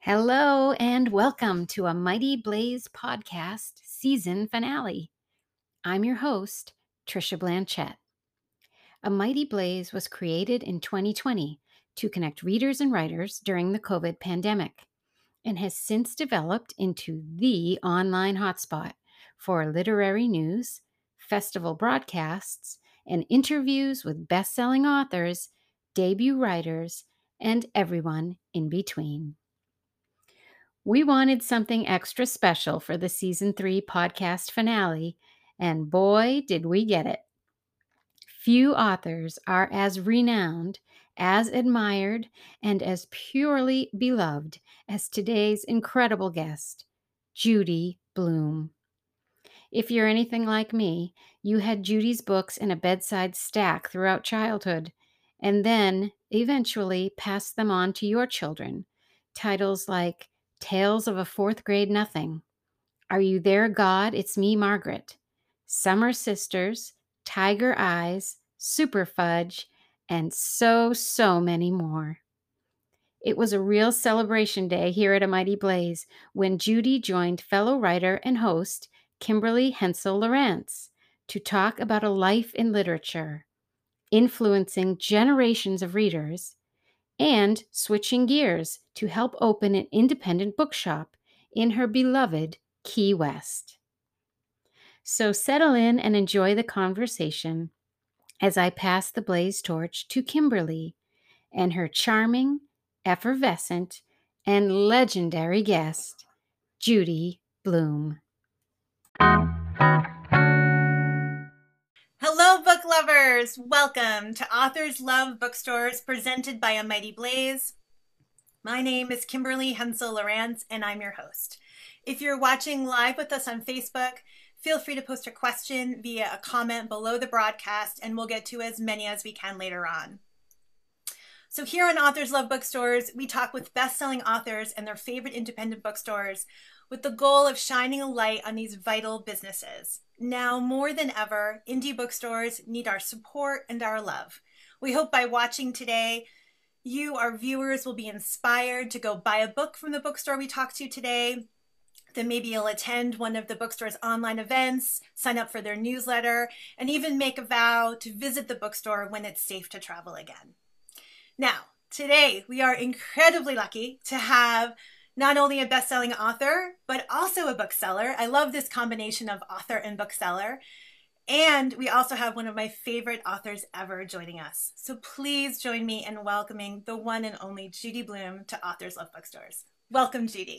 Hello, and welcome to a Mighty Blaze podcast season finale. I'm your host, Trisha Blanchet. A Mighty Blaze was created in 2020 to connect readers and writers during the COVID pandemic and has since developed into the online hotspot for literary news, festival broadcasts, and interviews with best selling authors, debut writers, and everyone in between. We wanted something extra special for the season three podcast finale, and boy, did we get it. Few authors are as renowned, as admired, and as purely beloved as today's incredible guest, Judy Blume. If you're anything like me, you had Judy's books in a bedside stack throughout childhood, and then eventually passed them on to your children. Titles like Tales of a Fourth Grade Nothing, Are You There, God? It's Me, Margaret, Summer Sisters, Tiger Eyes, Superfudge, and so, so many more. It was a real celebration day here at A Mighty Blaze when Judy joined fellow writer and host Kimberly Hensle Lowrance to talk about a life in literature, influencing generations of readers, and switching gears to help open an independent bookshop in her beloved Key West. So settle in and enjoy the conversation as I pass the blaze torch to Kimberly and her charming, effervescent, and legendary guest, Judy Blume. Hello, book lovers! Welcome to Authors Love Bookstores presented by A Mighty Blaze. My name is Kimberly Hensle Lowrance, and I'm your host. If you're watching live with us on Facebook, feel free to post a question via a comment below the broadcast, and we'll get to as many as we can later on. So, here on Authors Love Bookstores, we talk with best selling authors and their favorite independent bookstores with the goal of shining a light on these vital businesses. Now, more than ever, indie bookstores need our support and our love. We hope by watching today, you, our viewers, will be inspired to go buy a book from the bookstore we talked to today. Then maybe you'll attend one of the bookstore's online events, sign up for their newsletter, and even make a vow to visit the bookstore when it's safe to travel again. Now, today we are incredibly lucky to have not only a best selling author, but also a bookseller. I love this combination of author and bookseller. And we also have one of my favorite authors ever joining us. So please join me in welcoming the one and only Judy Blume to Authors Love Bookstores. Welcome, Judy.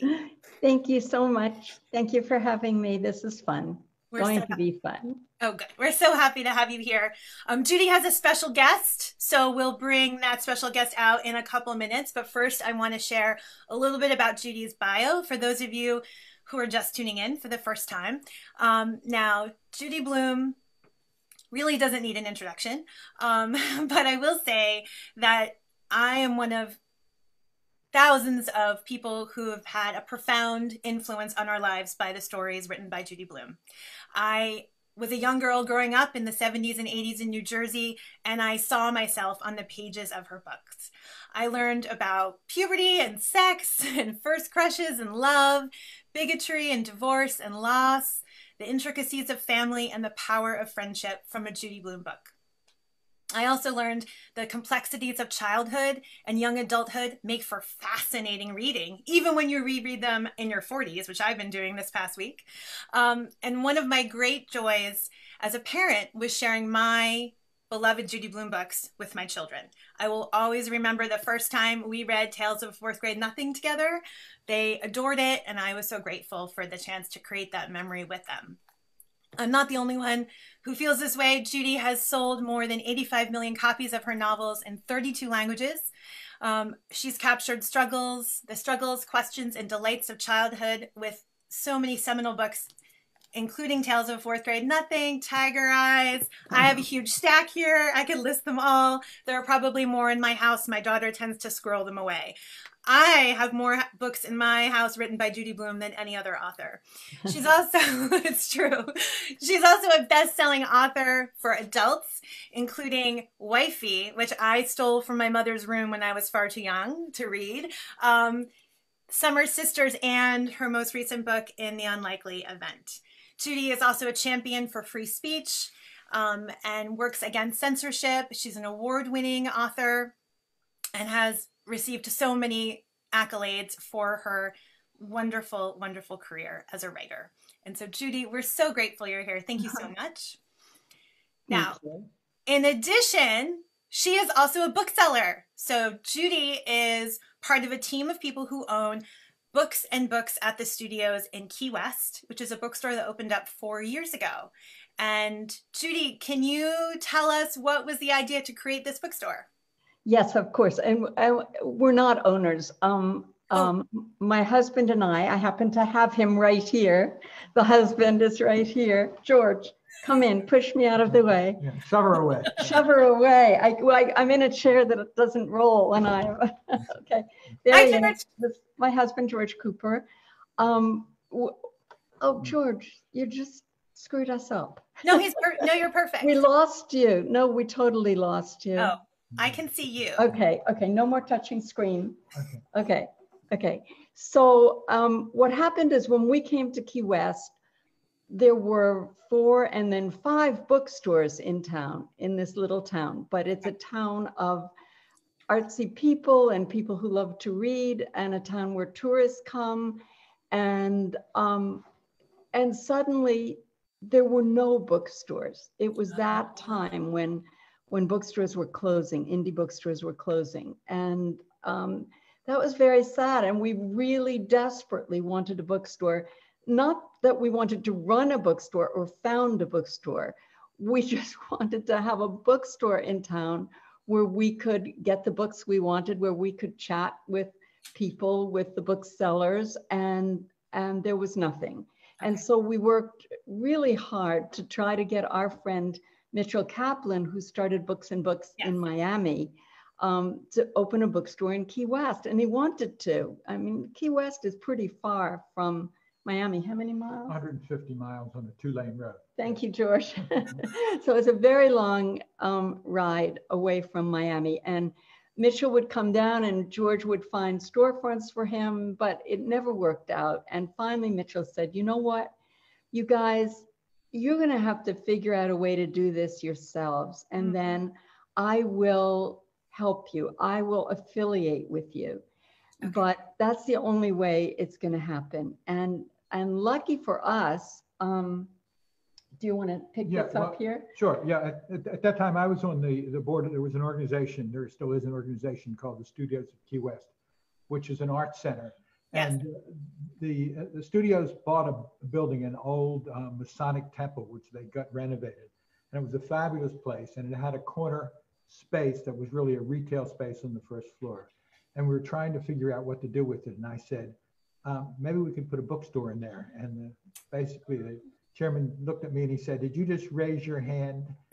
Thank you so much. Thank you for having me. This is fun. We're going so to be fun. Oh, good. We're so happy to have you here. Um, Judy has a special guest, so we'll bring that special guest out in a couple minutes. But first, I want to share a little bit about Judy's bio for those of you who are just tuning in for the first time. Um, now, Judy Blume really doesn't need an introduction, um, but I will say that I am one of thousands of people who have had a profound influence on our lives by the stories written by Judy Blume. I was a young girl growing up in the 70s and 80s in New Jersey, and I saw myself on the pages of her books. I learned about puberty and sex and first crushes and love, bigotry and divorce and loss, the intricacies of family and the power of friendship from a Judy Blume book. I also learned the complexities of childhood and young adulthood make for fascinating reading, even when you reread them in your 40s, which I've been doing this past week. Um, and one of my great joys as a parent was sharing my beloved Judy Blume books with my children. I will always remember the first time we read Tales of Fourth Grade Nothing together. They adored it, and I was so grateful for the chance to create that memory with them. I'm not the only one who feels this way. Judy has sold more than 85 million copies of her novels in 32 languages. Um, she's captured struggles, the struggles, questions, and delights of childhood with so many seminal books, including Tales of Fourth Grade Nothing, Tiger Eyes. I have a huge stack here. I could list them all. There are probably more in my house. My daughter tends to squirrel them away. I have more books in my house written by Judy Blume than any other author. She's also, it's true, she's also a best selling author for adults, including Wifey, which I stole from my mother's room when I was far too young to read. Um, Summer Sisters and her most recent book in The Unlikely Event. Judy is also a champion for free speech um, and works against censorship. She's an award winning author and has received so many accolades for her wonderful, wonderful career as a writer. And so, Judy, we're so grateful you're here. Thank you so much. Now, in addition, she is also a bookseller. So, Judy is part of a team of people who own Books and Books at the Studios in Key West, which is a bookstore that opened up four years ago. And Judy, can you tell us what was the idea to create this bookstore? Yes, of course. And uh, we're not owners. Um, oh. um, my husband and I, I happen to have him right here. The husband is right here. George, come in, push me out of the way. Yeah, shove her away. shove her away. I, well, I, am in a chair that doesn't roll and I'm, okay. There Hi, George. Is. My husband, George Cooper. Um, oh, George, you just screwed us up. No, he's, per- no, you're perfect. we lost you. No, we totally lost you. Oh. I can see you. Okay, okay, no more touching screen. Okay, okay. okay. So um, what happened is when we came to Key West, there were four and then five bookstores in town, in this little town, but it's a town of artsy people and people who love to read and a town where tourists come. And, um, and suddenly there were no bookstores. It was that time when when bookstores were closing, indie bookstores were closing. And um, that was very sad. And we really desperately wanted a bookstore. Not that we wanted to run a bookstore or found a bookstore. We just wanted to have a bookstore in town where we could get the books we wanted, where we could chat with people, with the booksellers, and and there was nothing. And so we worked really hard to try to get our friend Mitchell Kaplan, who started Books and Books yes. in Miami, um, to open a bookstore in Key West. And he wanted to. I mean, Key West is pretty far from Miami. How many miles? 150 miles on a two lane road. Thank you, George. so it's a very long um, ride away from Miami. And Mitchell would come down and George would find storefronts for him, but it never worked out. And finally, Mitchell said, You know what? You guys, you're going to have to figure out a way to do this yourselves. And mm-hmm. then I will help you, I will affiliate with you. Okay. But that's the only way it's going to happen. And and lucky for us, um, do you want to pick yeah, this up here? Sure. Yeah. At, at, that time, I was on the, the board. There was an organization, there still is an organization called the Studios of Key West, which is an art center Yes. And the uh, the studios bought a building, an old uh, Masonic temple, which they got renovated, and it was a fabulous place. And it had a corner space that was really a retail space on the first floor. And we were trying to figure out what to do with it. And I said, um, maybe we could put a bookstore in there. And basically, the chairman looked at me and he said, "Did you just raise your hand?"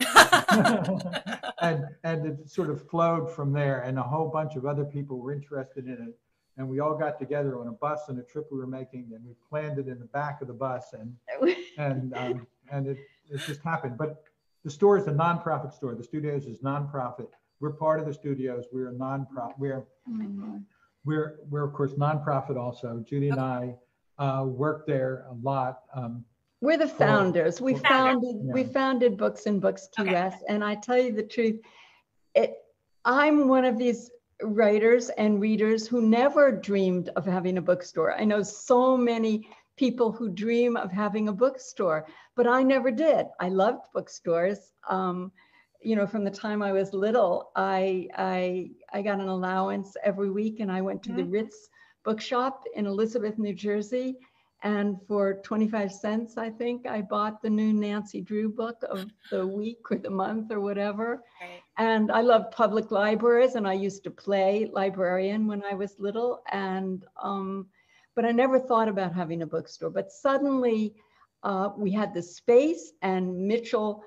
and and it sort of flowed from there. And a whole bunch of other people were interested in it and we all got together on a bus on a trip we were making, and we planned it in the back of the bus, and and um, and it, it just happened. But the store is a nonprofit store. The studios is nonprofit. We're part of the studios. We're a nonprofit. We're oh we're we're of course nonprofit also. Judy and I uh, work there a lot. Um, we're the founders. We founded yeah. we founded Books and Books Key okay. and I tell you the truth, it I'm one of these writers and readers who never dreamed of having a bookstore. I know so many people who dream of having a bookstore, but I never did. I loved bookstores. Um, you know, from the time I was little, I, I, I got an allowance every week and I went to mm-hmm. the Ritz bookshop in Elizabeth, New Jersey, and for 25 cents, I think, I bought the new Nancy Drew book of the week or the month or whatever. Right. And I love public libraries, and I used to play librarian when I was little. And um, but I never thought about having a bookstore. But suddenly, uh, we had the space, and Mitchell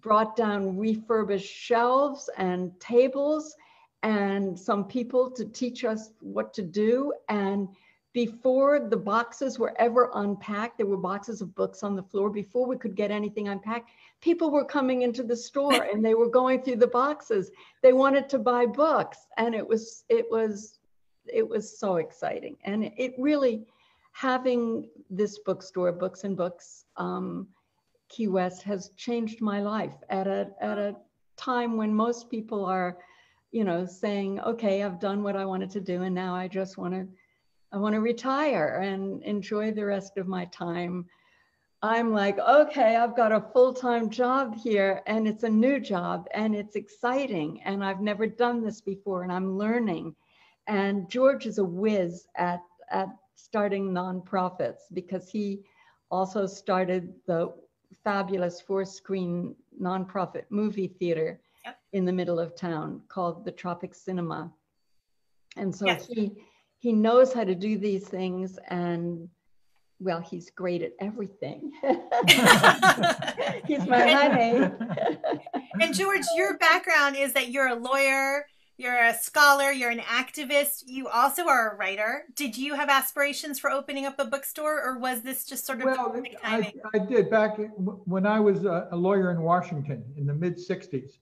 brought down refurbished shelves and tables, and some people to teach us what to do. And before the boxes were ever unpacked, there were boxes of books on the floor. Before we could get anything unpacked, people were coming into the store and they were going through the boxes. They wanted to buy books, and it was it was it was so exciting. And it really, having this bookstore, Books and Books, um, Key West has changed my life at a, at a time when most people are, you know, saying, okay, I've done what I wanted to do and now I just want to, I want to retire and enjoy the rest of my time. I'm like, okay, I've got a full-time job here and it's a new job and it's exciting and I've never done this before and I'm learning. And George is a whiz at, at starting nonprofits because he also started the fabulous four screen nonprofit movie theater Yep. in the middle of town called the Tropic Cinema. And so Yes. he he knows how to do these things and well, he's great at everything. he's my honey. and George, your background is that you're a lawyer, you're a scholar, you're an activist. You also are a writer. Did you have aspirations for opening up a bookstore, or was this just sort of Well, perfect I. I did back when I was a, a lawyer in Washington in the mid 60s.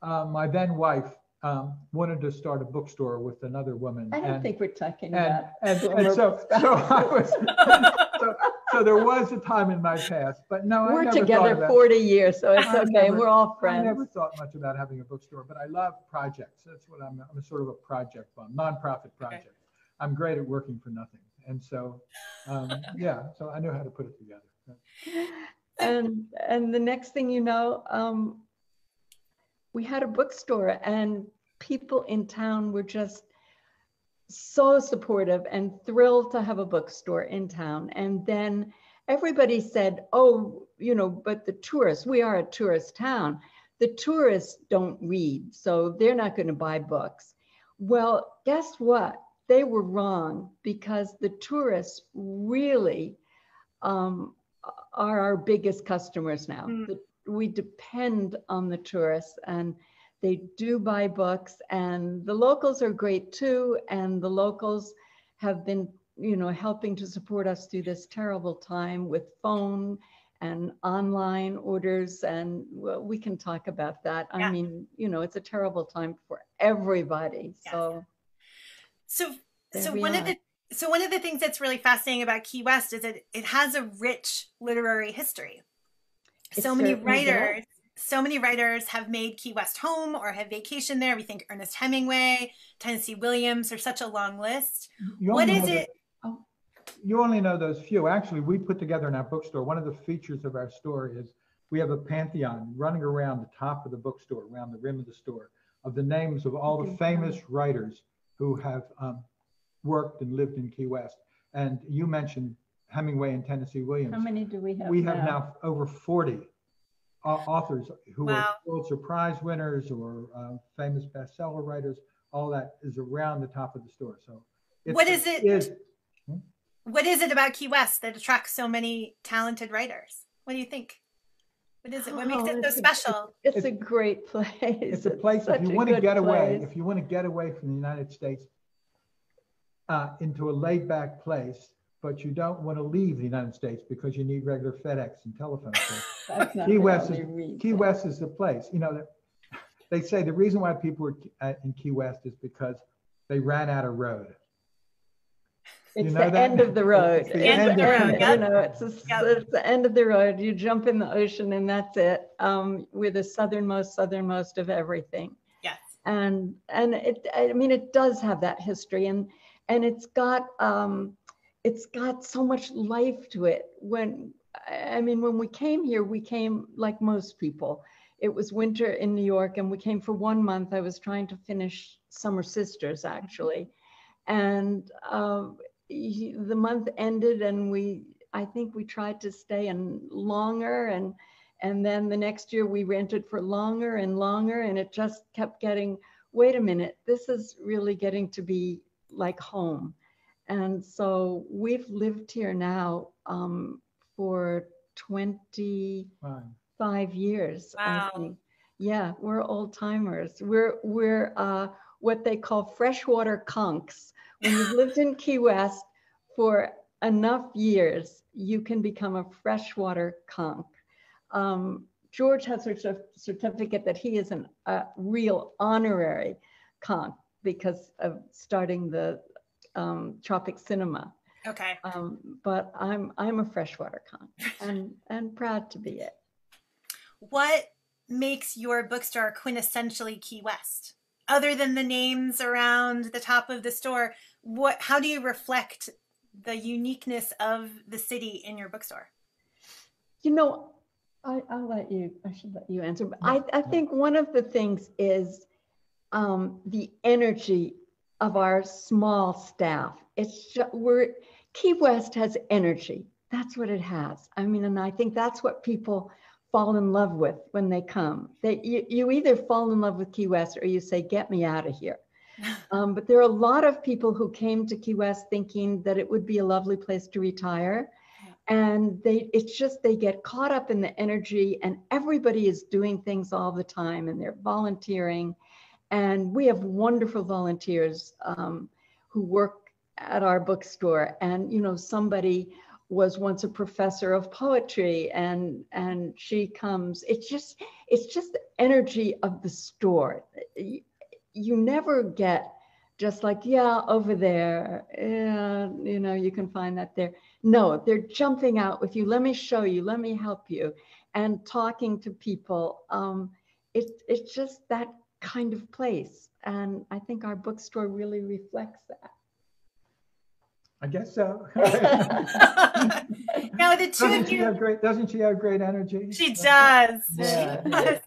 Uh, my then wife um, wanted to start a bookstore with another woman. I don't and- think we're talking and, about. and, former and so, so. I was, so, so there was a time in my past, but no, I We're never thought together about, 40 years, so it's I okay. never- We're all friends. I never thought much about having a bookstore, but I love projects. That's what I'm, I'm a sort of a project bum, nonprofit project. I'm great at working for nothing. And so, um, yeah, so I knew how to put it together. and and the next thing you know um, we had a bookstore and people in town were just so supportive and thrilled to have a bookstore in town and then everybody said oh you know but the tourists we are a tourist town the tourists don't read so they're not going to buy books well guess what they were wrong because the tourists really um, are our biggest customers now. Mm. The- We depend on the tourists and they do buy books and the locals are great too. And the locals have been, you know, helping to support us through this terrible time with phone and online orders. And well, we can talk about that. Yeah. I mean, you know, it's a terrible time for everybody. Yes. So So, so one of the so one of the things that's really fascinating about Key West is that it has a rich literary history. It so many writers, so many writers have made Key West home or have vacationed there. We think Ernest Hemingway, Tennessee Williams, there's such a long list. You What only is the- it? You only know those few. Actually, we put together in our bookstore, one of the features of our store is we have a pantheon running around the top of the bookstore, around the rim of the store, of the names of all the famous writers who have um, worked and lived in Key West. And you mentioned Hemingway and Tennessee Williams. how many do we have? we have now over 40 au- authors who Wow. are Pulitzer Prize winners or uh, famous bestseller writers. All that is around the top of the store. So, it's- What is it- is- What is it about Key West that attracts so many talented writers? What do you think? What is it? What makes Oh, it so it's a- special? It's It's- a great place. it's a place if you want to good get away if you want to get away from the united states uh, into a laid back place but you don't want to leave the united states because you need regular fedex and telephone service. That's not key west is only reason. key west is the place you know they say the reason why people are uh, in key west is because they ran out of road It's know the that? end of the road. It's the end of the road, You know, it's, a- Yep. it's the end of the road. You jump in the ocean and that's it. Um, we're the southernmost, southernmost of everything. Yes. And, and it, I mean, it does have that history and, and it's got, um, it's got so much life to it. When, I mean, when we came here, we came like most people. It was winter in New York and we came for one month. I was trying to finish Summer Sisters actually. And he- the month ended and we, I think we tried to stay and longer and, and then the next year we rented for longer and longer and it just kept getting, wait a minute, this is really getting to be like home. And so we've lived here now um, for 25 Fine. years. Wow. I think. Yeah, we're old timers. We're we're uh, what they call freshwater conchs. When you've lived in Key West for enough years, you can become a freshwater conch. Um, George has a certificate that he is an, a real honorary conch because of starting the um, Tropic Cinema. Okay. Um, but I'm I'm a freshwater con and and proud to be it. What makes your bookstore quintessentially Key West? Other than the names around the top of the store, what how do you reflect the uniqueness of the city in your bookstore? You know, I, I'll let you, I should let you answer. But I, I think one of the things is um, the energy of our small staff. It's just, we're, Key West has energy. That's what it has. I mean, and I think that's what people fall in love with when they come. They, you, you either fall in love with Key West or you say, get me out of here. Um, but there are a lot of people who came to Key West thinking that it would be a lovely place to retire. And they it's just they get caught up in the energy and everybody is doing things all the time and they're volunteering. And we have wonderful volunteers um, who work at our bookstore. And you know, somebody was once a professor of poetry and and she comes it's just it's just the energy of the store you never get just like, yeah, over there, yeah, you know, you can find that there. No, they're jumping out with you. Let me show you. Let me help you. And talking to people. Um, it, it's just that kind of place. And I think our bookstore really reflects that. I guess so. now the 2 doesn't of she you have great? Doesn't she have great energy? she does. Yeah. She does.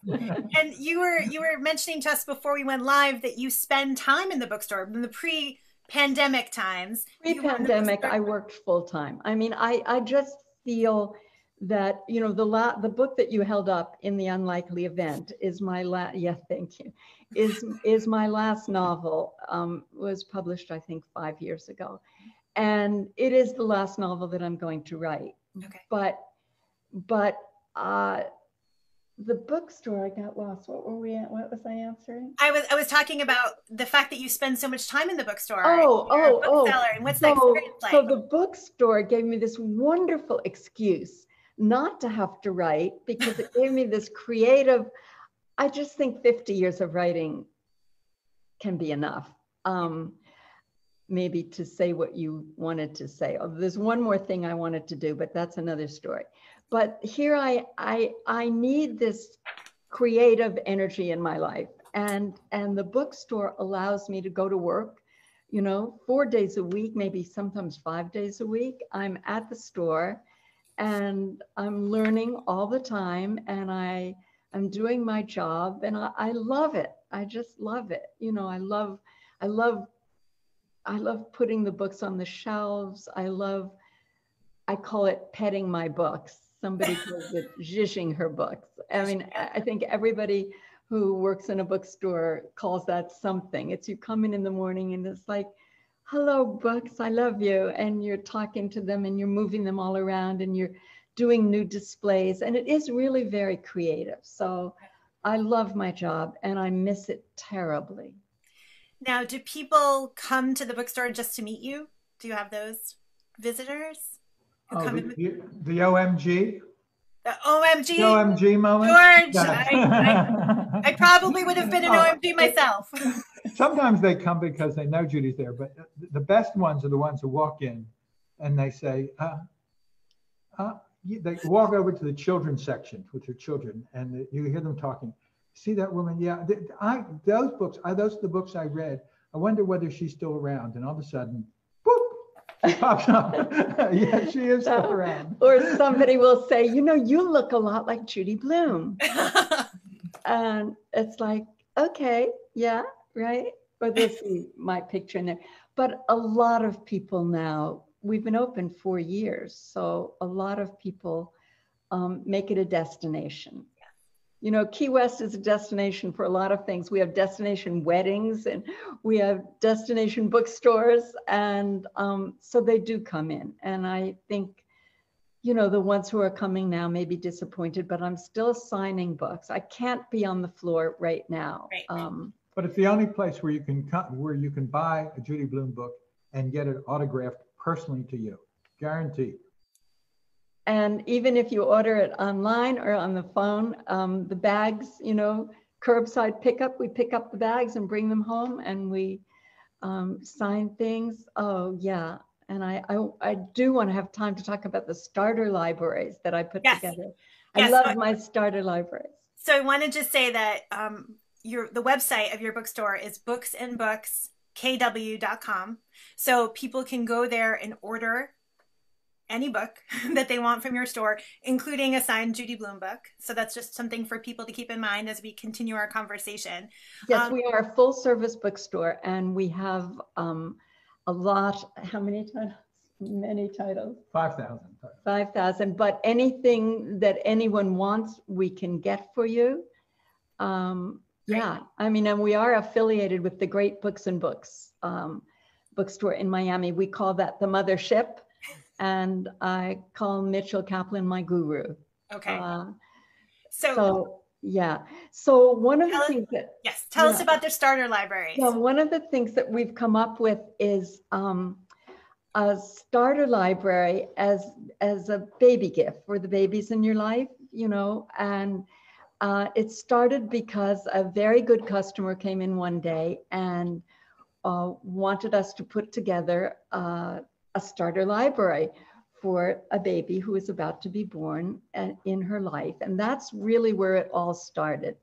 and you were you were mentioning to us before we went live that you spend time in the bookstore in the pre-pandemic times. You were in the Pre-pandemic, I worked full time. I mean, I I just feel that you know the la- the book that you held up in the unlikely event is my last. Yeah, thank you. Is is my last novel. Um, was published I think five years ago, and it is the last novel that I'm going to write. Okay. But but uh, the bookstore I got lost. What were we? at? What was I answering? I was I was talking about the fact that you spend so much time in the bookstore. Oh, oh, oh. bookseller, and what's that experience like? so the bookstore gave me this wonderful excuse not to have to write because it gave me this creative. I just think 50 years of writing can be enough. Um, maybe to say what you wanted to say. Oh, there's one more thing I wanted to do, but that's another story. But here I I I need this creative energy in my life, and and the bookstore allows me to go to work you know, four days a week, maybe sometimes five days a week. I'm at the store and I'm learning all the time and I I'm doing my job and I, I love it. I just love it. You know, I love I love I love putting the books on the shelves. I love I call it petting my books. Somebody calls it zhishing her books. I mean, I I think everybody who works in a bookstore calls that something. It's you come in in the morning and it's like, hello, books, I love you. And you're talking to them and you're moving them all around and you're doing new displays. And it is really very creative. So I love my job and I miss it terribly. Now, do people come to the bookstore just to meet you? Do you have those visitors who Oh, come the, in? With the, the OMG, the OMG, the OMG moment. George, Yeah. I, I probably would have been an Oh, OMG myself. Sometimes they come because they know Judy's there, but the- the best ones are the ones who walk in and they say, uh, uh, they walk over to the children's section with their children and you hear them talking. See that woman? Yeah, th- I those books. I, those are the books I read. I wonder whether she's still around. And all of a sudden, boop, she pops up. yeah, she is still around. Or somebody will say, you know, you look a lot like Judy Blume. And it's like, okay, yeah, right. Or they see my picture in there. But a lot of people now, we've been open four years. So a lot of people um, make it a destination. You know, Key West is a destination for a lot of things. We have destination weddings and we have destination bookstores. And um, so they do come in. And I think you know, the ones who are coming now may be disappointed, but I'm still signing books. I can't be on the floor right now. Right. Um, But it's the only place where you can co- where you can buy a Judy Blume book and get it autographed personally to you, guaranteed. And even if you order it online or on the phone, um, the bags, you know, curbside pickup, we pick up the bags and bring them home and we Um, sign things. Oh, yeah. And I, I, I do want to have time to talk about the starter libraries that I put Yes. together. Yes, I love so I- my starter libraries. So I want to just say that um, your the website of your bookstore is booksandbookskw.com. So people can go there and order any book that they want from your store, including a signed Judy Blume book. So that's just something for people to keep in mind as we continue our conversation. Yes, Um, we are a full service bookstore and we have um, a lot, how many titles? Many titles, 5,000. 5,000, but anything that anyone wants, we can get for you. Um, yeah, I mean, and we are affiliated with the Great Books and Books um, bookstore in Miami. We call that the mothership. And I call Mitchell Kaplan my guru. Okay. Uh, so, so, yeah. So one of the us- things that yes, tell us about their starter library. Yeah, one of the things that we've come up with is um, a starter library as as a baby gift for the babies in your life, you know. And uh, it started because a very good customer came in one day and uh, wanted us to put together uh, a starter library for a baby who is about to be born uh, in her life, and that's really where it all started.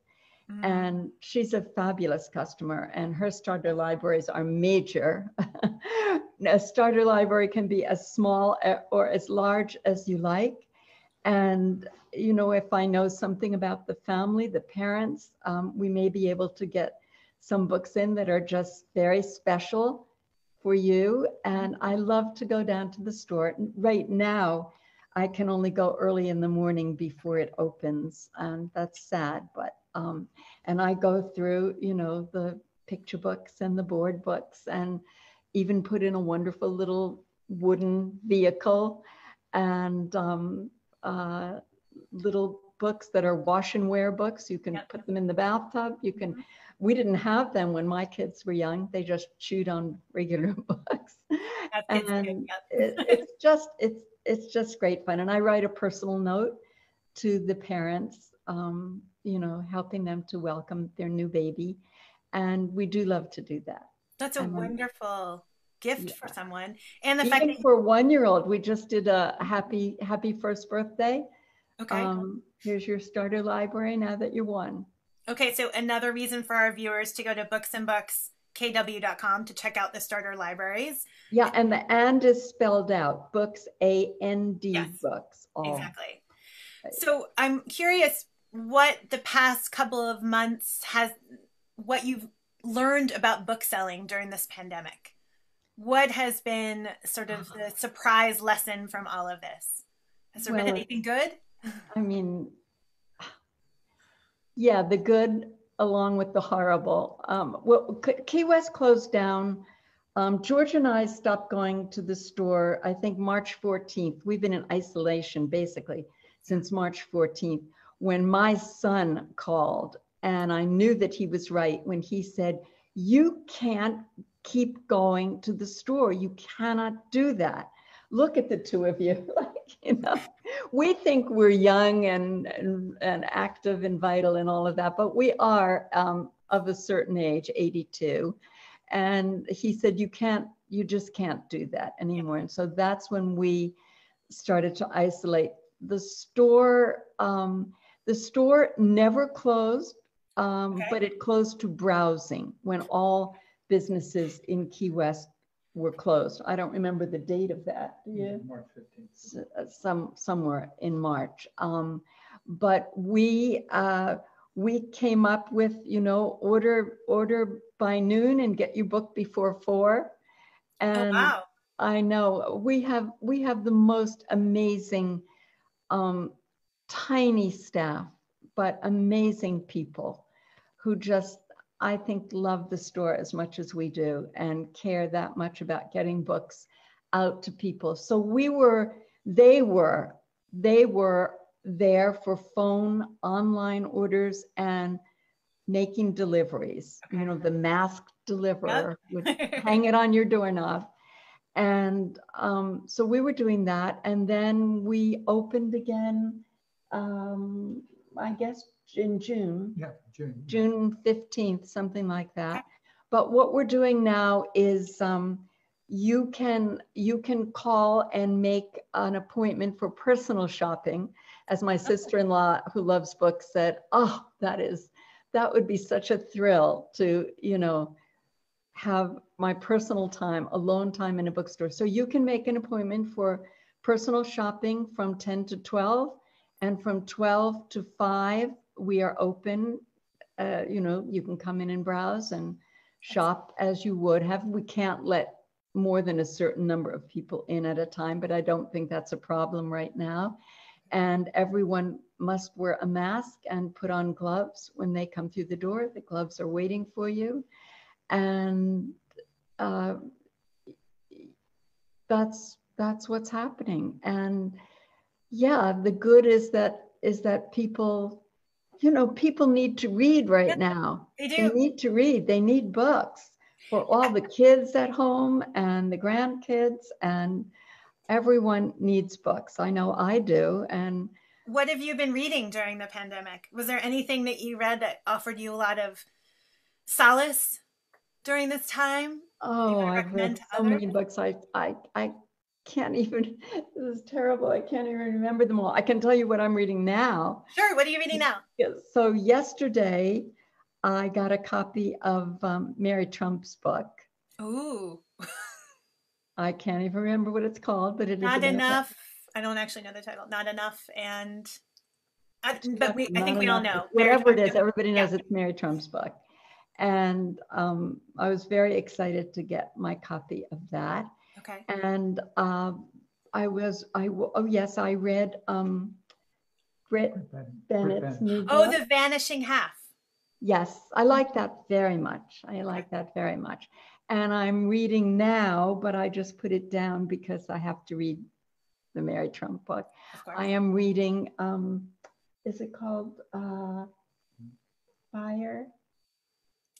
Mhm. and she's a fabulous customer and her starter libraries are major. A starter library can be as small or as large as you like. And you know if i know something about the family the parents um, we may be able to get some books in that are just very special for you and i love to go down to the store right now i can only go early in the morning before it opens and that's sad but um, and I go through, you know, the picture books and the board books and even put in a wonderful little wooden vehicle and um, uh, little books that are wash and wear books. You can Yep. put them in the bathtub. You can, we didn't have them when my kids were young. They just chewed on regular books. That's it's and it, it's just, it's, it's just great fun. And I write a personal note to the parents, um, you know, helping them to welcome their new baby. And we do love to do that. That's a um, wonderful gift yeah. for someone. And the fact that, for a one-year-old, we just did a happy, happy first birthday. okay. Um, here's your starter library now that you're one. Okay, so another reason for our viewers to go to booksandbookskw.com to check out the starter libraries. Yeah, and the and is spelled out. Books, A N D Yes, books. All. Exactly. Right. So I'm curious what the past couple of months has, what you've learned about bookselling during this pandemic. What has been sort of the uh-huh. surprise lesson from all of this? Has there been anything good? I mean, yeah, the good along with the horrible. Um, well, Key West closed down. Um, George and I stopped going to the store, I think March 14th. We've been in isolation basically since March 14th when my son called and I knew that he was right when he said, You can't keep going to the store. You cannot do that. Look at the two of you. you know, we think we're young and, and, and active and vital and all of that, but we are um, of a certain age, 82. And he said, You can't, you just can't do that anymore. And so that's when we started to isolate. The store, um, the store never closed, um, Okay. but it closed to browsing when all businesses in Key West were closed. I don't remember the date of that. Do you? March 15th. s- uh, some somewhere in March. Um, but we uh, we came up with you know order order by noon and get your book before four. Oh, And wow. I know we have we have the most amazing um, tiny staff, but amazing people who just I think love the store as much as we do and care that much about getting books out to people. So we were, they were, they were there for phone, online orders, and making deliveries. You know, the mask deliverer would hang it on your doorknob. And um, so we were doing that. And then we opened again, um, I guess in June. Yeah, June. June 15th, something like that. but what we're doing now is um, you can you can call and make an appointment for personal shopping. As my sister-in-law, who loves books, said, "Oh, that is that would be such a thrill to you know have my personal time, alone time in a bookstore." So you can make an appointment for personal shopping from 10 to 12, and from 12 to 5 we are open. Uh, you know, you can come in and browse and shop as you would have. We can't let more than a certain number of people in at a time, but I don't think that's a problem right now. And everyone must wear a mask and put on gloves when they come through the door. The gloves are waiting for you. And uh, that's that's what's happening. And yeah, the good is that is that people you know, people need to read right yeah, now. They do. They need to read. They need books for all the kids at home and the grandkids and everyone needs books. I know I do. And what have you been reading during the pandemic? Was there anything that you read that offered you a lot of solace during this time? Oh, I've read so others? many books. I, I, I can't even, this is terrible. I can't even remember them all. I can tell you what I'm reading now. Sure. What are you reading now? So, yesterday, I got a copy of um, Mary Trump's book. Ooh. I can't even remember what it's called, but it is not enough. I don't actually know the title. Not enough, and I, but we, I think enough. we all know. Whatever it is, everybody knows yeah. it's Mary Trump's book, and um, I was very excited to get my copy of that. Okay. And um, I was, I oh yes, I read um, Brit Bennett's new Oh, The Vanishing Half. Yes, I like that very much. I like that very much. And I'm reading now, but I just put it down because I have to read the Mary Trump book. I am reading, um, is it called uh, Fire?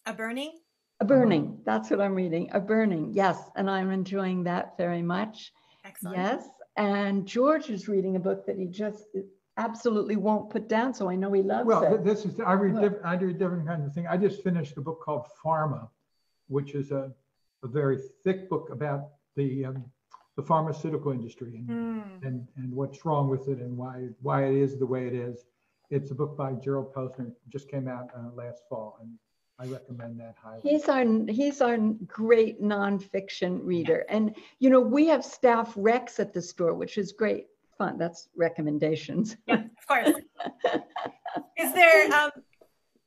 A Burning? A burning. That's what I'm reading. A burning. Yes. And I'm enjoying that very much. Excellent. Yes. And George is reading a book that he just absolutely won't put down. So I know he loves well, it. Well, this is, I read, diff- I do different kinds of thing. I just finished a book called Pharma, which is a, a very thick book about the, um, the pharmaceutical industry and, mm. and, and what's wrong with it and why, why it is the way it is. It's a book by Gerald Posner, just came out uh, last fall. And I recommend that highly. He's our he's our great nonfiction reader, and you know we have staff recs at the store, which is great fun. That's recommendations. Yeah, of course. is there um,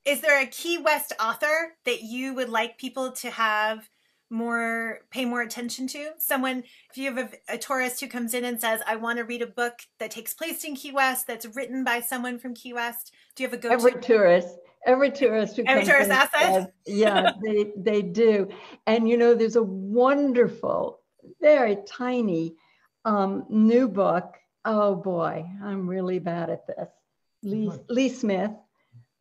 is there a Key West author that you would like people to have more pay more attention to? Someone, if you have a, a tourist who comes in and says, "I want to read a book that takes place in Key West that's written by someone from Key West," do you have a go-to? Every tourist every tourist who every tourist asset. Says, yeah, they they do. And you know, there's a wonderful, very tiny um, new book. Oh boy, I'm really bad at this. Lee, Lee Smith,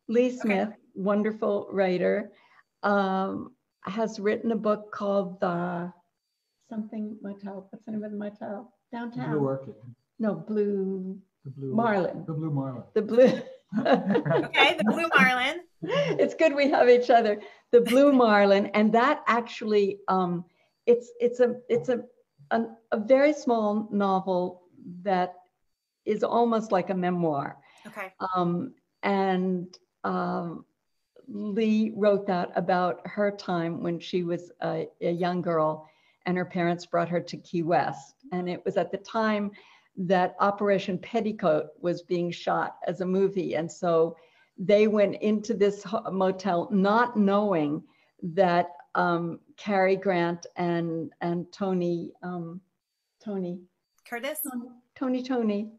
Lee Smith, okay. wonderful writer, um, has written a book called the something motel. What's the name of the motel downtown? Blue Orchid. No, Blue. The Blue Marlin. The Blue Marlin. The Blue. Okay, the blue marlin. It's good we have each other. The blue marlin, and that actually, um, it's it's a it's a, a a very small novel that is almost like a memoir. Okay. Um, and um, Lee wrote that about her time when she was a, a young girl, and her parents brought her to Key West, and it was at the time that Operation Petticoat was being shot as a movie. And so they went into this motel not knowing that um, Cary Grant and and Tony um, Tony. Curtis? Tony Tony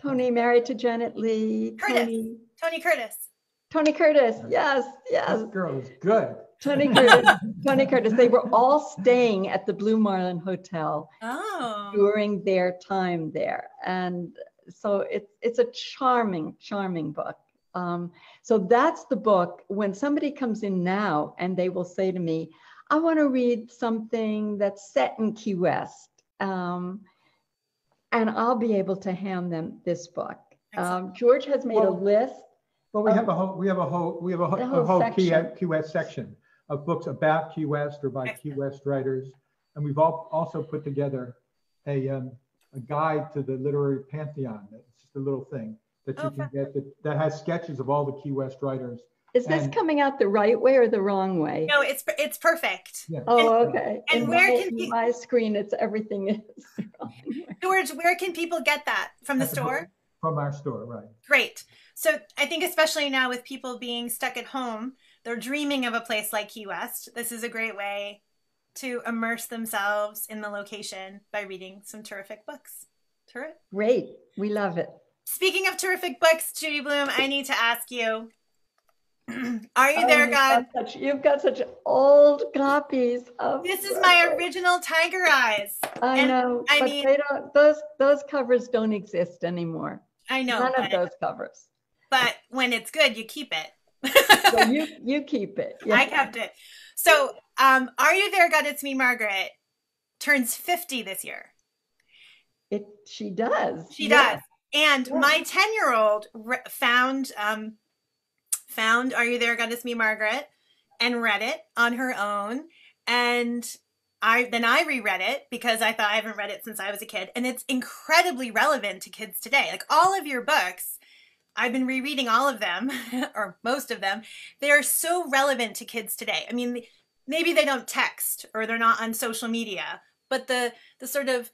Tony. Married to Janet Leigh. Curtis. Tony, Tony Curtis. Tony Curtis. Yes yes. This girl is good Tony Curtis, Tony Curtis. They were all staying at the Blue Marlin Hotel oh. during their time there, and so it's it's a charming, charming book. Um, so that's the book. When somebody comes in now and they will say to me, "I want to read something that's set in Key West," um, and I'll be able to hand them this book. Um, George has made well, a list. Well, we have a whole we have a whole we have a, whole, a whole Key, Key West section of books about Key West or by Key West writers. And we've all also put together a, um, a guide to the literary pantheon. It's just a little thing that you Oh, can get that, that has sketches of all the Key West writers. Is this And- coming out the right way or the wrong way? No, it's it's perfect. Yeah. Oh, okay. and In where my- can in pe- my screen? It's everything is. the wrong way. George, where can people get that from the At the store? book- From our store, right. Great. So I think especially now with people being stuck at home, they're dreaming of a place like Key West. This is a great way to immerse themselves in the location by reading some terrific books. Terrific. Great. We love it. Speaking of terrific books, Judy Blume, I need to ask you Are you Oh, there, you've God? got such- You've got such old copies of. This is my original Tiger Eyes. I and know, I but mean- they don't. Those those covers don't exist anymore. I know, None of those covers. but when it's good, you keep So you you keep it. I kept it. So, um, Are You There, God? It's Me, Margaret turns 50 this year. It. She does. She yes. does. And Yeah. my 10 year old re- found, um, found Are You There, God? It's Me, Margaret, and read it on her own. And I then I reread it because I thought I haven't read it since I was a kid, and it's incredibly relevant to kids today. Like all of your books, I've been rereading all of them, or most of them. They are so relevant to kids today. I mean, maybe they don't text or they're not on social media, but the the sort of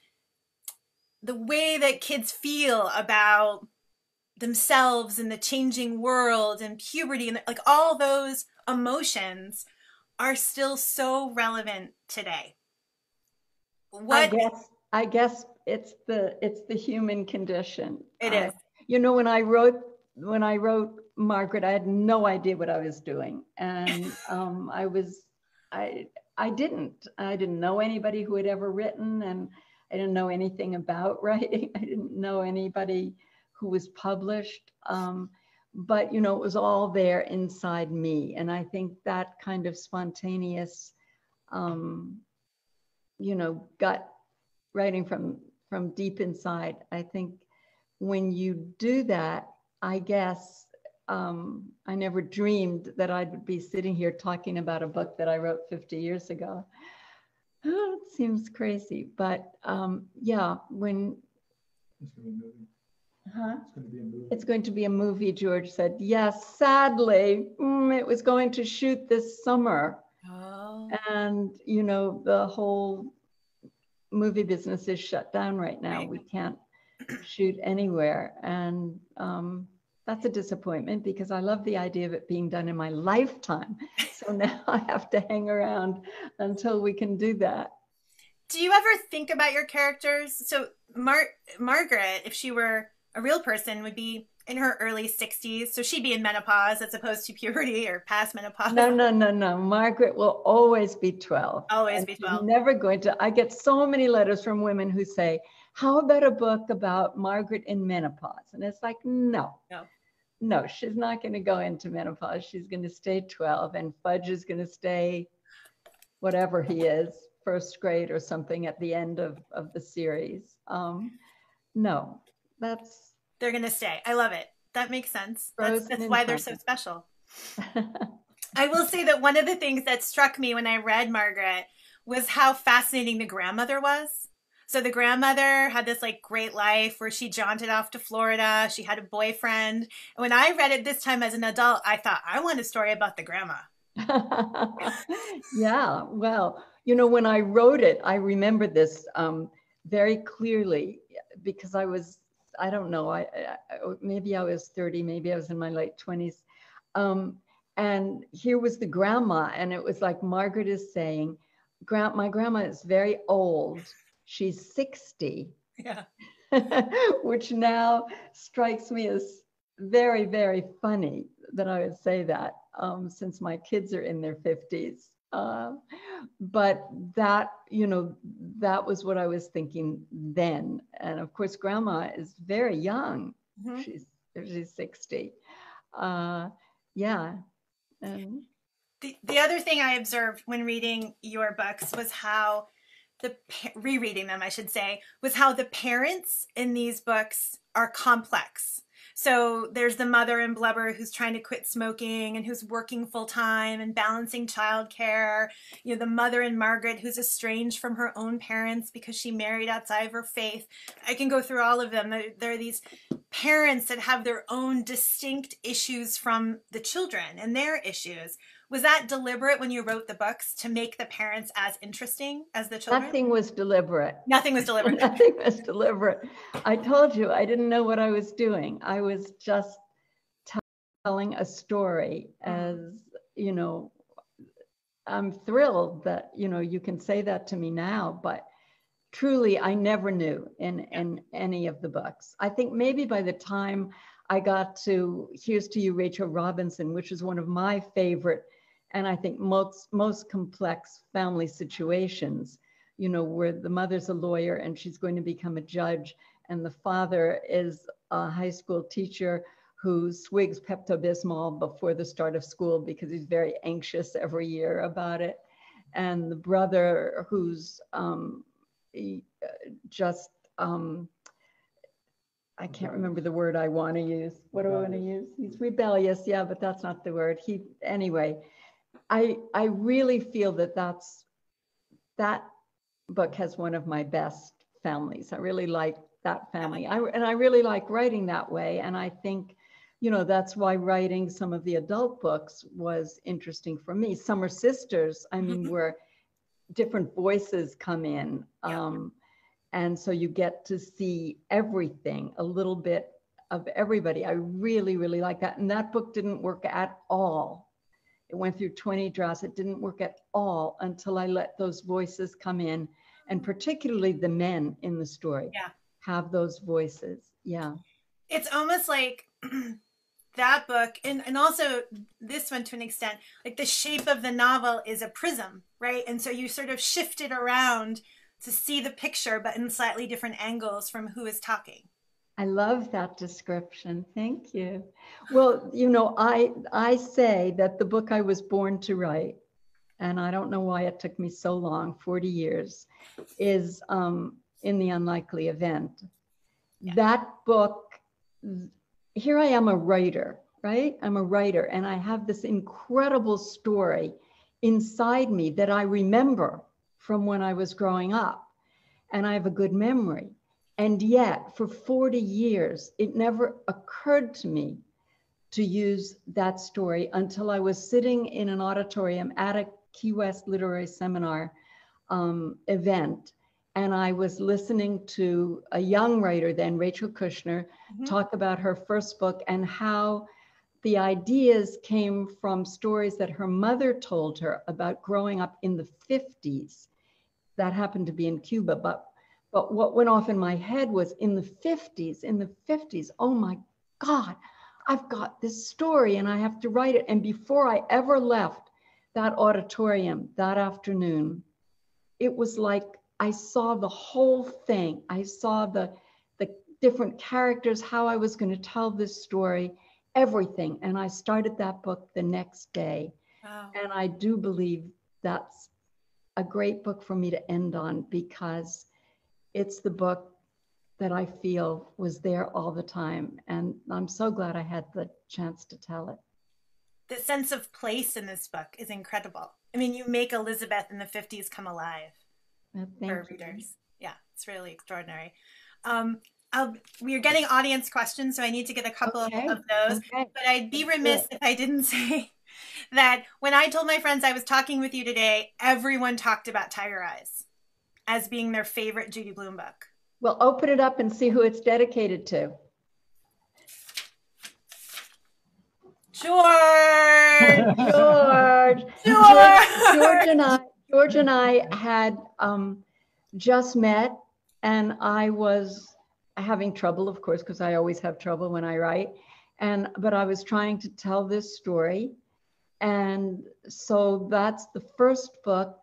the way that kids feel about themselves and the changing world and puberty and like all those emotions are still so relevant today. I What guess. I guess it's the it's the human condition. it Uh, is. You know, when I wrote when I wrote Margaret, I had no idea what I was doing, and um, I was I I didn't I didn't know anybody who had ever written, and I didn't know anything about writing. I didn't know anybody who was published. Um, but you know, it was all there inside me, and I think that kind of spontaneous, um, you know, gut writing from from deep inside. I think when you do that, I guess um, I never dreamed that I'd be sitting here talking about a book that I wrote 50 years ago. Oh, it seems crazy, but um, yeah, when It's going to be a movie. huh? It's going to be a movie. it's going to be a movie, George said. Yes, sadly, mm, it was going to shoot this summer. Oh. And, you know, the whole movie business is shut down right now. Right. We can't shoot anywhere. And um, that's a disappointment because I love the idea of it being done in my lifetime. So now I have to hang around until we can do that. Do you ever think about your characters? So Mar- Margaret, if she were a real person, would be in her early 60s. So she'd be in menopause as opposed to puberty or past menopause. No, no, no, no. Margaret will always be 12. Always be 12. Never going to. I get so many letters from women who say, How about a book about Margaret in menopause? And it's like, No. No. No, she's not going to go into menopause. She's going to stay 12, and Fudge is going to stay whatever he is, first grade or something at the end of, of the series. Um, no, that's. They're going to stay. I love it. That makes sense. That's, that's why they're so special. I will say that one of the things that struck me when I read Margaret was how fascinating the grandmother was. So the grandmother had this like great life where she jaunted off to Florida. She had a boyfriend. And when I read it this time as an adult, I thought, I want a story about the grandma. yeah, well, you know, when I wrote it, I remember this um, very clearly because I was, I don't know, I, I maybe I was 30, maybe I was in my late 20s. Um, and here was the grandma, and it was like Margaret is saying, Grand, my grandma is very old. She's 60, Yeah. which now strikes me as very, very funny that I would say that um, since my kids are in their 50s. Uh, but that, you know, that was what I was thinking then. And of course, grandma is very young. Mhm. She's, she's 60. Uh, yeah. And The, the other thing I observed when reading your books was how the rereading them, I should say, was how the parents in these books are complex. So there's the mother in Blubber who's trying to quit smoking and who's working full time and balancing childcare. You know, the mother in Margaret who's estranged from her own parents because she married outside of her faith. I can go through all of them. There, there are these parents that have their own distinct issues from the children and their issues was that deliberate when you wrote the books to make the parents as interesting as the children? Nothing was deliberate. Nothing was deliberate. Nothing was deliberate. I told you I didn't know what I was doing. I was just telling a story as, you know, I'm thrilled that, you know, you can say that to me now, but truly I never knew in, in any of the books. I think maybe by the time I got to Here's to You, Rachel Robinson, which is one of my favorite and I think most most complex family situations, you know, where the mother's a lawyer and she's going to become a judge, and the father is a high school teacher who swigs Pepto Bismol before the start of school because he's very anxious every year about it, and the brother who's um, just um, I can't remember the word I want to use. What do I want to use? He's rebellious, yeah, but that's not the word. He anyway I I really feel that that's that book has one of my best families. I really like that family. I and I really like writing that way. And I think, you know, that's why writing some of the adult books was interesting for me. Summer Sisters, I mean, mm-hmm. where different voices come in. Um, and so you get to see everything, a little bit of everybody. I really, really like that. And that book didn't work at all it went through 20 drafts. It didn't work at all until I let those voices come in, and particularly the men in the story yeah. have those voices. Yeah. It's almost like that book, and, and also this one to an extent, like the shape of the novel is a prism, right? And so you sort of shift it around to see the picture, but in slightly different angles from who is talking. I love that description. Thank you. Well, you know, I I say that the book I was born to write, and I don't know why it took me so long, 40 years, is um, in the unlikely event. Yeah. That book, here I am a writer, right? I'm a writer, and I have this incredible story inside me that I remember from when I was growing up, and I have a good memory. And yet, for 40 years, it never occurred to me to use that story until I was sitting in an auditorium at a Key West Literary Seminar um, event. And I was listening to a young writer then, Rachel Kushner, mm-hmm. talk about her first book and how the ideas came from stories that her mother told her about growing up in the 50s. That happened to be in Cuba, but but what went off in my head was in the 50s, in the 50s, oh my God, I've got this story and I have to write it. And before I ever left that auditorium that afternoon, it was like I saw the whole thing. I saw the, the different characters, how I was going to tell this story, everything. And I started that book the next day. Wow. And I do believe that's a great book for me to end on because it's the book that I feel was there all the time. And I'm so glad I had the chance to tell it. The sense of place in this book is incredible. I mean, you make Elizabeth in the 50s come alive well, for readers. Yeah, it's really extraordinary. Um, I'll, we are getting audience questions, so I need to get a couple okay. of those. Okay. But I'd be remiss if I didn't say that when I told my friends I was talking with you today, everyone talked about Tiger Eyes as being their favorite Judy Blume book? Well, open it up and see who it's dedicated to. George. George. George. George and I. George and I had um, just met, and I was having trouble, of course, because I always have trouble when I write. And but I was trying to tell this story, and so that's the first book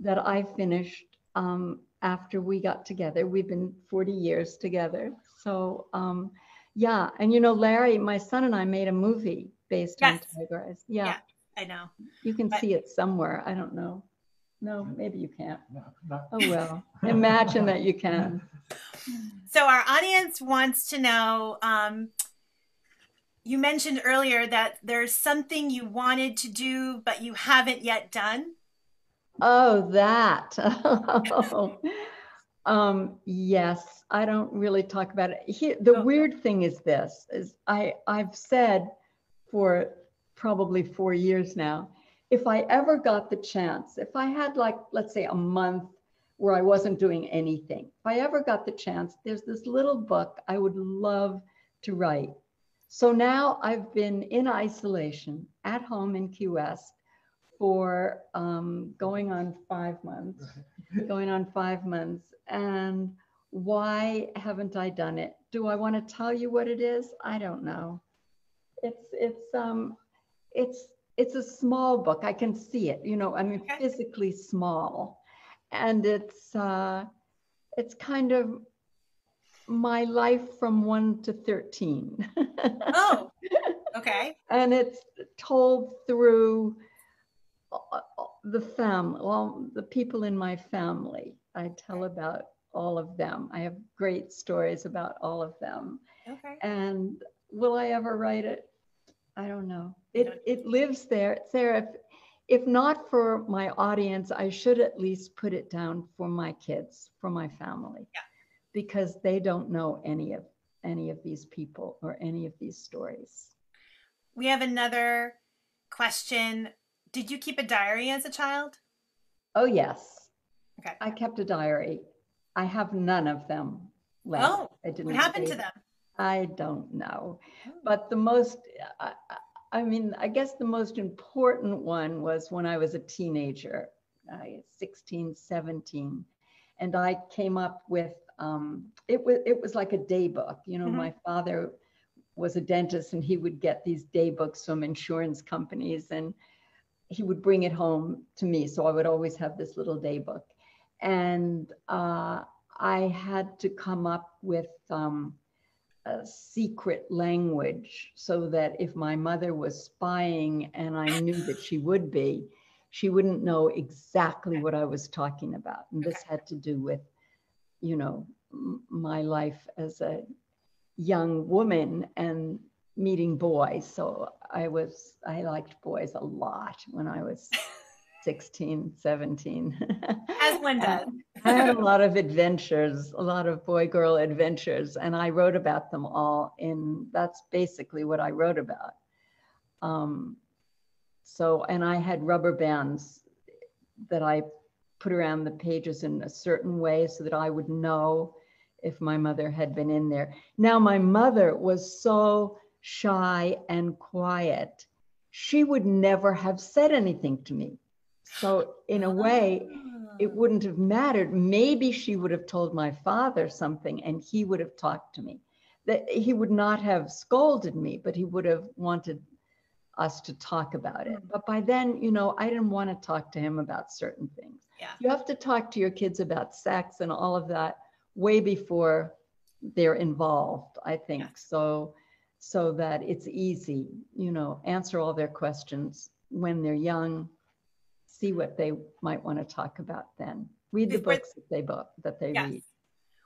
that I finished um, after we got together. We've been 40 years together. So, um, yeah. And you know, Larry, my son and I made a movie based yes. on Tiger Eyes. Yeah. yeah. I know. You can but, see it somewhere. I don't know. No, maybe you can't. No, oh, well. Imagine that you can. So, our audience wants to know um, you mentioned earlier that there's something you wanted to do, but you haven't yet done. Oh, that. um, yes, I don't really talk about it. Here, the Okay. weird thing is this: is I I've said for probably four years now, if I ever got the chance, if I had like let's say a month where I wasn't doing anything, if I ever got the chance, there's this little book I would love to write. So now I've been in isolation at home in Key West for um, going on five months, going on five months. And why haven't I done it? Do I want to tell you what it is? I don't know. It's it's um it's it's a small book. I can see it. You know, I mean, Okay. physically small, and it's uh, it's kind of my life from one to thirteen. Oh, okay. and it's told through the family, well, the people in my family. I tell about all of them. I have great stories about all of them. Okay. And will I ever write it? I don't know. It it lives there. It's there. If if not for my audience, I should at least put it down for my kids, for my family. Yeah. Because they don't know any of any of these people or any of these stories. We have another question. Did you keep a diary as a child? Oh, yes. Okay. I kept a diary. I have none of them left. Oh, I didn't What happened to them? I don't know. Oh. But the most, I, I- mean, I guess the most important one was when I was a teenager, I 16, 17. And I came up with, um, it was, it was like a day book. You know, Mhm. my father was a dentist and he would get these day books from insurance companies and he would bring it home to me. So I would always have this little day book. And uh, I had to come up with um, a secret language so that if my mother was spying and I knew that she would be, she wouldn't know exactly what I was talking about. And this had to do with, you know, m- my life as a young woman and meeting boys. So I was, I liked boys a lot when I was 16, 17. As one does. I had a lot of adventures, a lot of boy girl adventures, and I wrote about them all. In that's basically what I wrote about. Um, so, and I had rubber bands that I put around the pages in a certain way so that I would know if my mother had been in there. Now, my mother was so shy and quiet, she would never have said anything to me. So, in a way, it ah. wouldn't have mattered. Maybe she would have told my father something and he would have talked to me. That he would not have scolded me, but he would have wanted us to talk about it. Hmm. But by then, you know, I didn't want to talk to him about certain things. Yeah. You have to talk to your kids about sex and all of that way before they're involved, I think. Yeah. So so that it's easy, you know, answer all their questions when they're young, see what they might want to talk about then. Read the books that they book that they Yes. read.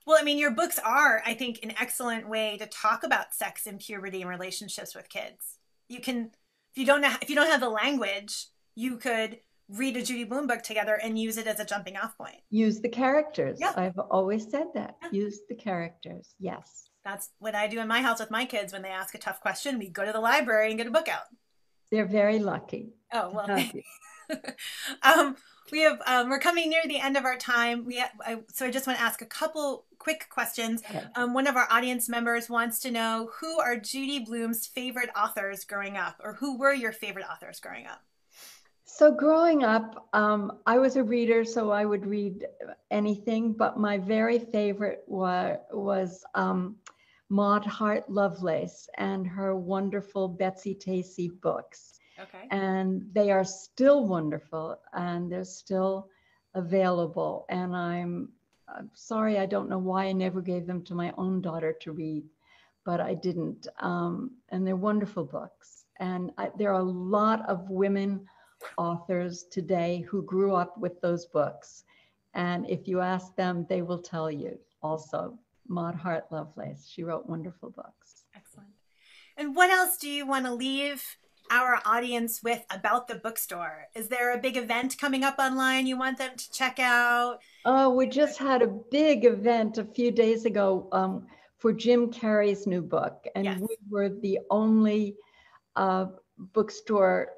Well, I mean, your books are, I think, an excellent way to talk about sex and puberty and relationships with kids. You can, if you don't know, if you don't have the language, you could read a Judy Blume book together and use it as a jumping off point. Use the characters. Yeah. I've always said that. Yeah. Use the characters. Yes. That's what I do in my house with my kids when they ask a tough question. We go to the library and get a book out. They're very lucky. Oh well, um, we have um, we're coming near the end of our time. We ha- I, so I just want to ask a couple quick questions. Okay. Um, one of our audience members wants to know who are Judy Blume's favorite authors growing up, or who were your favorite authors growing up? So growing up, um, I was a reader, so I would read anything. But my very favorite wa- was um, Maud Hart Lovelace and her wonderful Betsy Tacy books. Okay. and they are still wonderful and they're still available and i'm i'm sorry i don't know why i never gave them to my own daughter to read but i didn't um, and they're wonderful books and I, there are a lot of women authors today who grew up with those books and if you ask them they will tell you also maud hart lovelace she wrote wonderful books Excellent. And what else do you want to leave our audience with about the bookstore? Is there a big event coming up online you want them to check out? Oh, we just had a big event a few days ago um, for Jim Carrey's new book, and Yes. we were the only uh, bookstore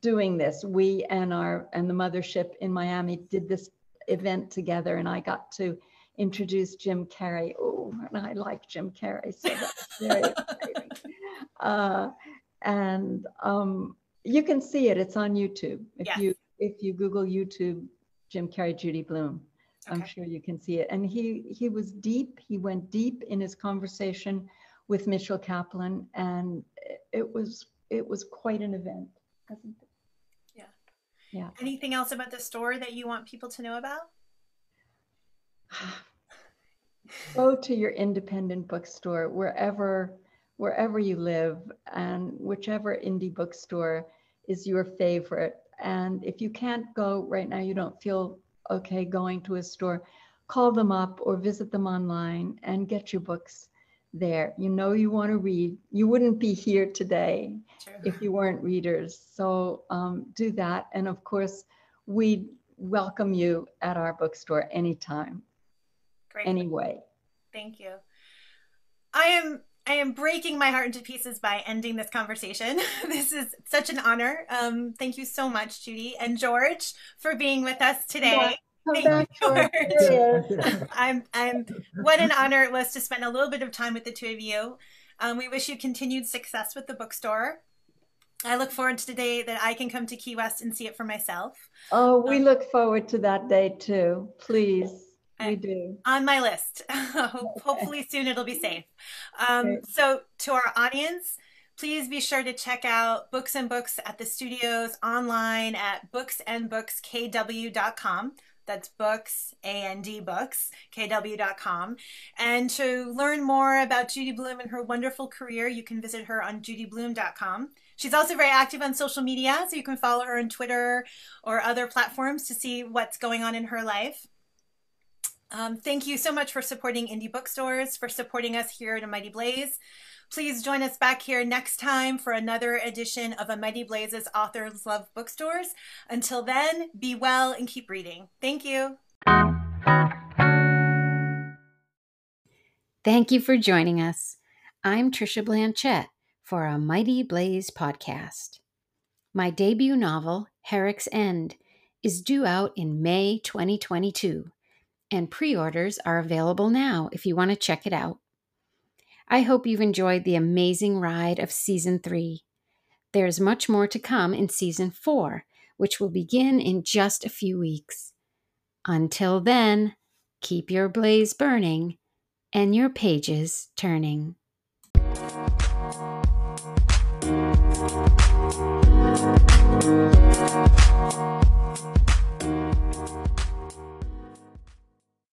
doing this. We and our and the mothership in Miami did this event together, and I got to introduce Jim Carrey. Oh, and I like Jim Carrey, so that's very exciting. Uh, and um, you can see it; it's on YouTube. If Yes. you if you Google YouTube, Jim Carrey, Judy Blume. I'm sure you can see it. And he he was deep. He went deep in his conversation with Mitchell Kaplan, and it was it was quite an event. Wasn't it? Anything else about the store that you want people to know about? Go to your independent bookstore wherever wherever you live, and whichever indie bookstore is your favorite. And if you can't go right now, you don't feel okay going to a store, call them up or visit them online and get your books there. You know you want to read. You wouldn't be here today Sure. if you weren't readers. So um, do that. And of course, we welcome you at our bookstore anytime, Great. anyway. Thank you. I am I am breaking my heart into pieces by ending this conversation. this is such an honor. Um, thank you so much, Judy and George, for being with us today. Come Thank back, you, George. George. There he is. I'm I'm what an honor it was to spend a little bit of time with the two of you. Um, we wish you continued success with the bookstore. I look forward to the day that I can come to Key West and see it for myself. Oh, we look forward to that day too. Please, I- we do. on my list. Hopefully soon it'll be safe. Um, Great. so to our audience, please be sure to check out Books and Books at the studios online at booksandbookskw.com. That's books, A-N-D books, KW.com. And to learn more about Judy Blume and her wonderful career, you can visit her on judyblume.com. She's also very active on social media, so you can follow her on Twitter or other platforms to see what's going on in her life. Um, thank you so much for supporting indie bookstores, for supporting us here at A Mighty Blaze. Please join us back here next time for another edition of A Mighty Blaze's Authors Love Bookstores. Until then, be well and keep reading. Thank you. Thank you for joining us. I'm Trisha Blanchet for a Mighty Blaze podcast. My debut novel, Herrick's End, is due out in May 2022, and pre orders are available now if you want to check it out. I hope you've enjoyed the amazing ride of season three. There's much more to come in season four, which will begin in just a few weeks. Until then, keep your blaze burning and your pages turning. Thank